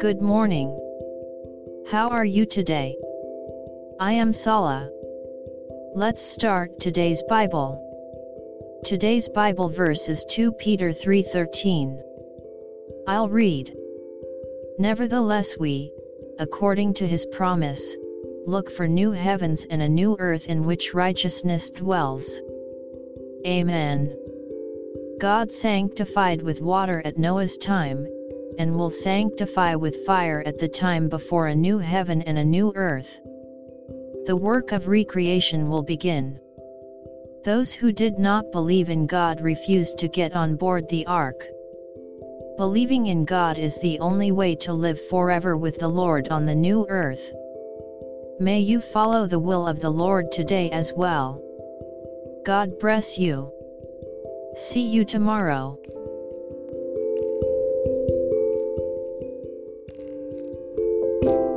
Good morning. How are you today? I am Sala. Let's start today's Bible. Today's Bible verse is 2 Peter 3:13. I'll read. Nevertheless we, according to his promise, look for new heavens and a new earth in which righteousness dwells. Amen. God sanctified with water at Noah's time, and will sanctify with fire at the time before a new heaven and a new earth. The work of recreation will begin. Those who did not believe in God refused to get on board the ark. Believing in God is the only way to live forever with the Lord on the new earth. May you follow the will of the Lord today as well. God bless you. See you tomorrow. you